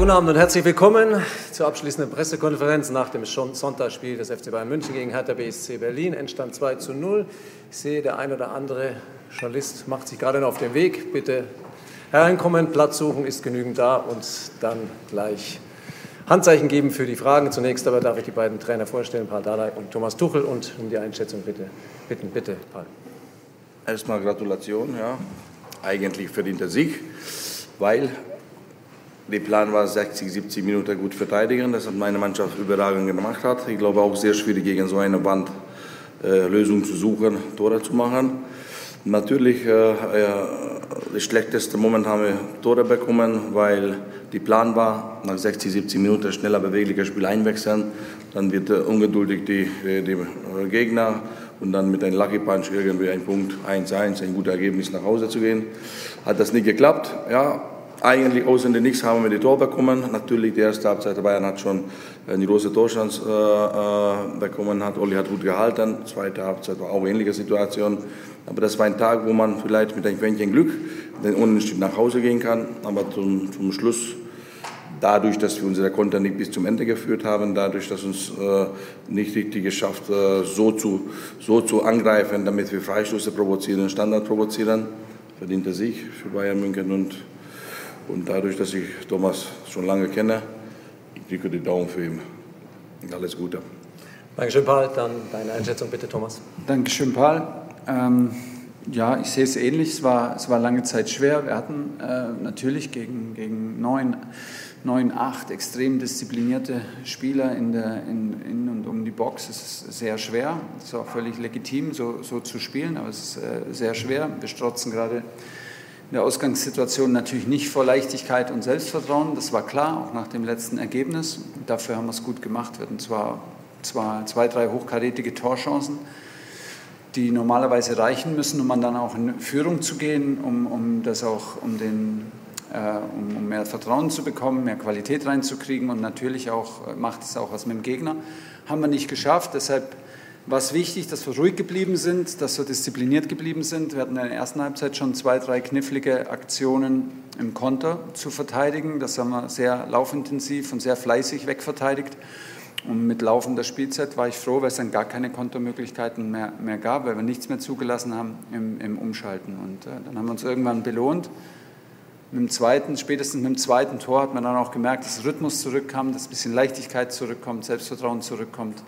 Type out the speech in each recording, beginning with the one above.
Guten Abend und herzlich willkommen zur abschließenden Pressekonferenz nach dem Sonntagsspiel des FC Bayern München gegen Hertha BSC Berlin. Endstand 2 zu 0. Ich sehe, der ein oder andere Journalist macht sich gerade noch auf den Weg. Bitte hereinkommen, Platz suchen, ist genügend da und dann gleich Handzeichen geben für die Fragen. Zunächst aber darf ich die beiden Trainer vorstellen, Paul Dardai und Thomas Tuchel, und um die Einschätzung bitte bitten. Bitte, Paul. Erstmal Gratulation, ja. Eigentlich verdienter Sieg, weil der Plan war 60, 70 Minuten gut verteidigen. Das hat meine Mannschaft überragend gemacht. Hat. Ich glaube auch sehr schwierig gegen so eine Wand äh, Lösung zu suchen, Tore zu machen. Natürlich, äh, äh, das schlechteste Moment haben wir Tore bekommen, weil die Plan war, nach 60, 70 Minuten schneller beweglicher Spiel einwechseln. Dann wird äh, ungeduldig die, die äh, Gegner und dann mit einem Lucky Punch irgendwie ein Punkt 1-1, ein gutes Ergebnis nach Hause zu gehen. Hat das nicht geklappt. Ja, eigentlich aus dem Nichts haben wir die Tor bekommen. Natürlich, die erste Halbzeit Bayern hat schon eine große Torchance äh, äh, bekommen, hat Olli hat gut gehalten. Zweite Halbzeit war auch eine ähnliche Situation. Aber das war ein Tag, wo man vielleicht mit ein Quäntchen Glück den Unentschieden nach Hause gehen kann. Aber zum, zum Schluss, dadurch, dass wir unsere Konter nicht bis zum Ende geführt haben, dadurch, dass uns äh, nicht richtig geschafft, äh, so, zu, so zu angreifen, damit wir Freistöße provozieren, Standard provozieren, verdient er sich für Bayern München und und dadurch, dass ich Thomas schon lange kenne, ich drücke die Daumen für ihn. Alles Gute. Dankeschön, Paul. Dann deine Einschätzung bitte, Thomas. Dankeschön, Paul. Ähm, ja, ich sehe es ähnlich. Es war, es war lange Zeit schwer. Wir hatten äh, natürlich gegen, gegen neun, neun, acht extrem disziplinierte Spieler in, der, in, in und um die Box. Es ist sehr schwer. Es ist auch völlig legitim, so, so zu spielen, aber es ist äh, sehr schwer. Wir strotzen gerade in der Ausgangssituation natürlich nicht vor Leichtigkeit und Selbstvertrauen, das war klar, auch nach dem letzten Ergebnis. Dafür haben wir es gut gemacht. Wir hatten zwar, zwar zwei, drei hochkarätige Torchancen, die normalerweise reichen müssen, um dann auch in Führung zu gehen, um, um das auch, um den äh, um, um, mehr Vertrauen zu bekommen, mehr Qualität reinzukriegen und natürlich auch macht es auch was mit dem Gegner. Haben wir nicht geschafft, deshalb war es wichtig, dass wir ruhig geblieben sind, dass wir diszipliniert geblieben sind. Wir hatten in der ersten Halbzeit schon zwei, drei knifflige Aktionen im Konter zu verteidigen. Das haben wir sehr laufintensiv und sehr fleißig wegverteidigt. Und mit laufender Spielzeit war ich froh, weil es dann gar keine Kontermöglichkeiten mehr, mehr gab, weil wir nichts mehr zugelassen haben im, im Umschalten. Und äh, dann haben wir uns irgendwann belohnt. Mit dem zweiten, spätestens mit dem zweiten Tor hat man dann auch gemerkt, dass Rhythmus zurückkam, dass ein bisschen Leichtigkeit zurückkommt, Selbstvertrauen zurückkommt.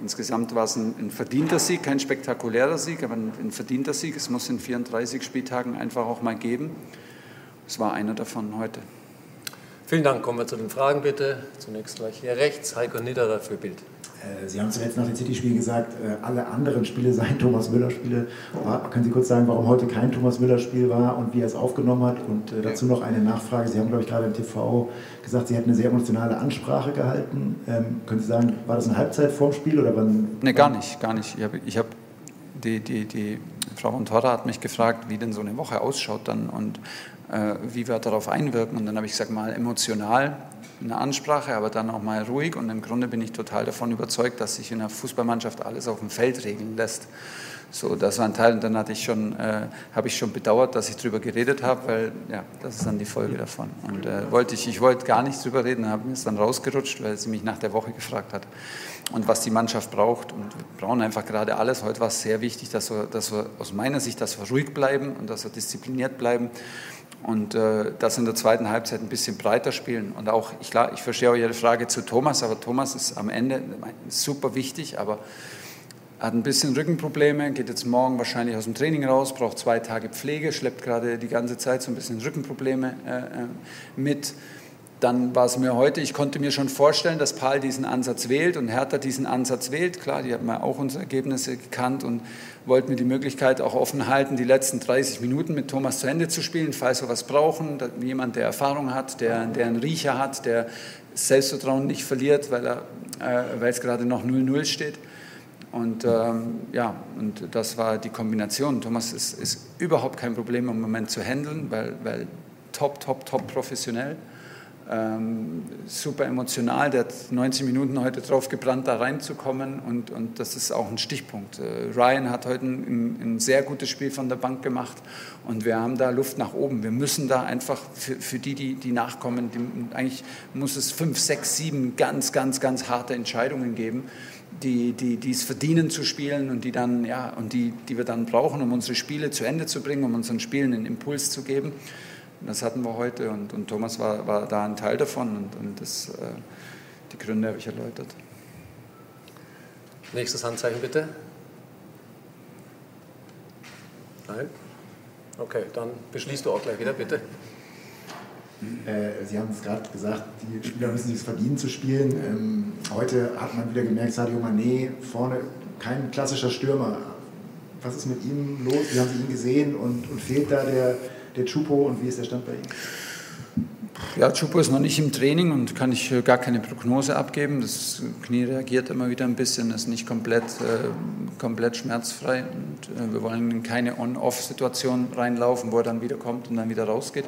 Insgesamt war es ein, ein, verdienter Sieg, kein spektakulärer Sieg, aber ein, ein, verdienter Sieg. Es muss in 34 Spieltagen einfach auch mal geben. Es war einer davon heute. Vielen Dank. Kommen wir zu den Fragen bitte. Zunächst gleich hier rechts, Heiko Niederer für Bild. Äh, Sie haben zuletzt nach dem City-Spiel gesagt, äh, alle anderen Spiele seien Thomas Müller-Spiele. Können Sie kurz sagen, warum heute kein Thomas Müller-Spiel war und wie er es aufgenommen hat? Und äh, dazu noch eine Nachfrage. Sie haben, glaube ich, gerade im TV gesagt, Sie hätten eine sehr emotionale Ansprache gehalten. Ähm, können Sie sagen, war das eine Halbzeit vorm Spiel oder wann? Nee, gar nicht, gar nicht. Ich habe hab die, die, die Frau von Torra hat mich gefragt, wie denn so eine Woche ausschaut dann und äh, wie wir darauf einwirken. Und dann habe ich gesagt, mal emotional eine Ansprache, aber dann auch mal ruhig. Und im Grunde bin ich total davon überzeugt, dass sich in einer Fußballmannschaft alles auf dem Feld regeln lässt. So, das war ein Teil und dann hatte ich schon, äh, habe ich schon bedauert, dass ich darüber geredet habe, weil ja, das ist dann die Folge davon. Und äh, wollte ich, ich wollte gar nicht drüber reden, habe mir es dann rausgerutscht, weil sie mich nach der Woche gefragt hat und was die Mannschaft braucht. Und wir brauchen einfach gerade alles. Heute war es sehr wichtig, dass wir, dass wir aus meiner Sicht, dass wir ruhig bleiben und dass wir diszipliniert bleiben und äh, das in der zweiten Halbzeit ein bisschen breiter spielen. Und auch, ich, klar, ich verstehe auch Ihre Frage zu Thomas, aber Thomas ist am Ende super wichtig, aber hat ein bisschen Rückenprobleme, geht jetzt morgen wahrscheinlich aus dem Training raus, braucht zwei Tage Pflege, schleppt gerade die ganze Zeit so ein bisschen Rückenprobleme äh, äh mit dann war es mir heute, ich konnte mir schon vorstellen, dass Paul diesen Ansatz wählt und Hertha diesen Ansatz wählt. Klar, die haben ja auch unsere Ergebnisse gekannt und wollten mir die Möglichkeit auch offen halten, die letzten 30 Minuten mit Thomas zu Ende zu spielen, falls wir was brauchen. Jemand, der Erfahrung hat, der, der einen Riecher hat, der Selbstvertrauen nicht verliert, weil, äh, weil es gerade noch 0-0 steht. Und ähm, ja, und das war die Kombination. Thomas ist, ist überhaupt kein Problem im Moment zu handeln, weil, weil top, top, top professionell. Ähm, super emotional. Der hat 90 Minuten heute drauf gebrannt, da reinzukommen und, und das ist auch ein Stichpunkt. Äh, Ryan hat heute ein, ein, sehr gutes Spiel von der Bank gemacht und wir haben da Luft nach oben. Wir müssen da einfach für, für die, die, die nachkommen, die, eigentlich muss es fünf, sechs, sieben ganz, ganz, ganz harte Entscheidungen geben. Die, die, die es verdienen zu spielen und die dann ja und die, die wir dann brauchen, um unsere Spiele zu Ende zu bringen, um unseren Spielen einen Impuls zu geben. Das hatten wir heute und, und Thomas war, war da ein Teil davon und, und das, äh, die Gründe habe ich erläutert. Nächstes Handzeichen bitte. Nein? Okay, dann beschließt du auch gleich wieder, bitte. Äh, Sie haben es gerade gesagt, die Spieler müssen es verdienen zu spielen. Ähm, heute hat man wieder gemerkt, Sadio Mané vorne kein klassischer Stürmer. Was ist mit ihm los? Wie haben Sie ihn gesehen und, und fehlt da der, der Chupo und wie ist der Stand bei Ihnen? Ja, Chupo ist noch nicht im Training und kann ich äh, gar keine Prognose abgeben. Das Knie reagiert immer wieder ein bisschen, ist nicht komplett, äh, komplett schmerzfrei. Und, äh, wir wollen in keine On-Off-Situation reinlaufen, wo er dann wieder kommt und dann wieder rausgeht.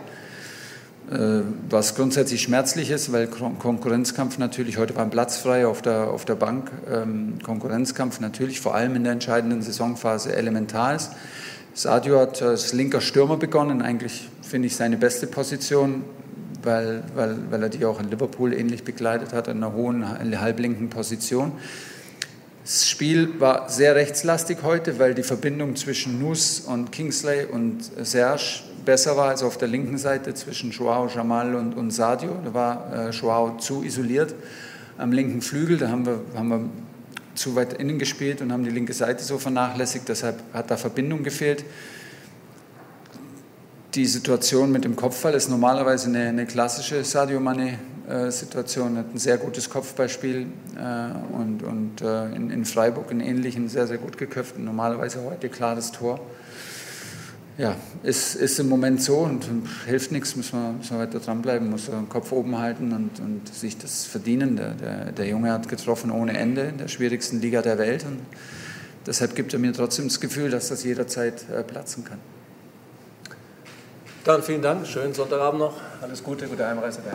Äh, was grundsätzlich schmerzlich ist, weil Konkurrenzkampf natürlich, heute war ein Platz frei auf der, auf der Bank, ähm, Konkurrenzkampf natürlich vor allem in der entscheidenden Saisonphase elementar ist. Sadio hat als linker Stürmer begonnen, eigentlich finde ich seine beste Position, weil, weil, weil er die auch in Liverpool ähnlich begleitet hat, in einer hohen halblinken Position. Das Spiel war sehr rechtslastig heute, weil die Verbindung zwischen Nus und Kingsley und Serge besser war als auf der linken Seite zwischen Joao, Jamal und, und Sadio. Da war äh, Joao zu isoliert am linken Flügel. Da haben wir, haben wir zu weit innen gespielt und haben die linke Seite so vernachlässigt. Deshalb hat da Verbindung gefehlt. Die Situation mit dem Kopfball ist normalerweise eine, eine klassische Sadio Mane-Situation. Er hat ein sehr gutes Kopfballspiel äh, und, und äh, in, in, Freiburg einen ähnlichen, sehr, sehr gut geköpft. Normalerweise heute klares Tor. Ja, ist, ist im Moment so und, hilft nichts, muss man, muss man weiter dranbleiben, muss den Kopf oben halten und, und sich das verdienen. Der, der, der Junge hat getroffen ohne Ende in der schwierigsten Liga der Welt und deshalb gibt er mir trotzdem das Gefühl, dass das jederzeit äh, platzen kann. Dann vielen Dank, schönen Sonntagabend noch, alles Gute, gute Heimreise.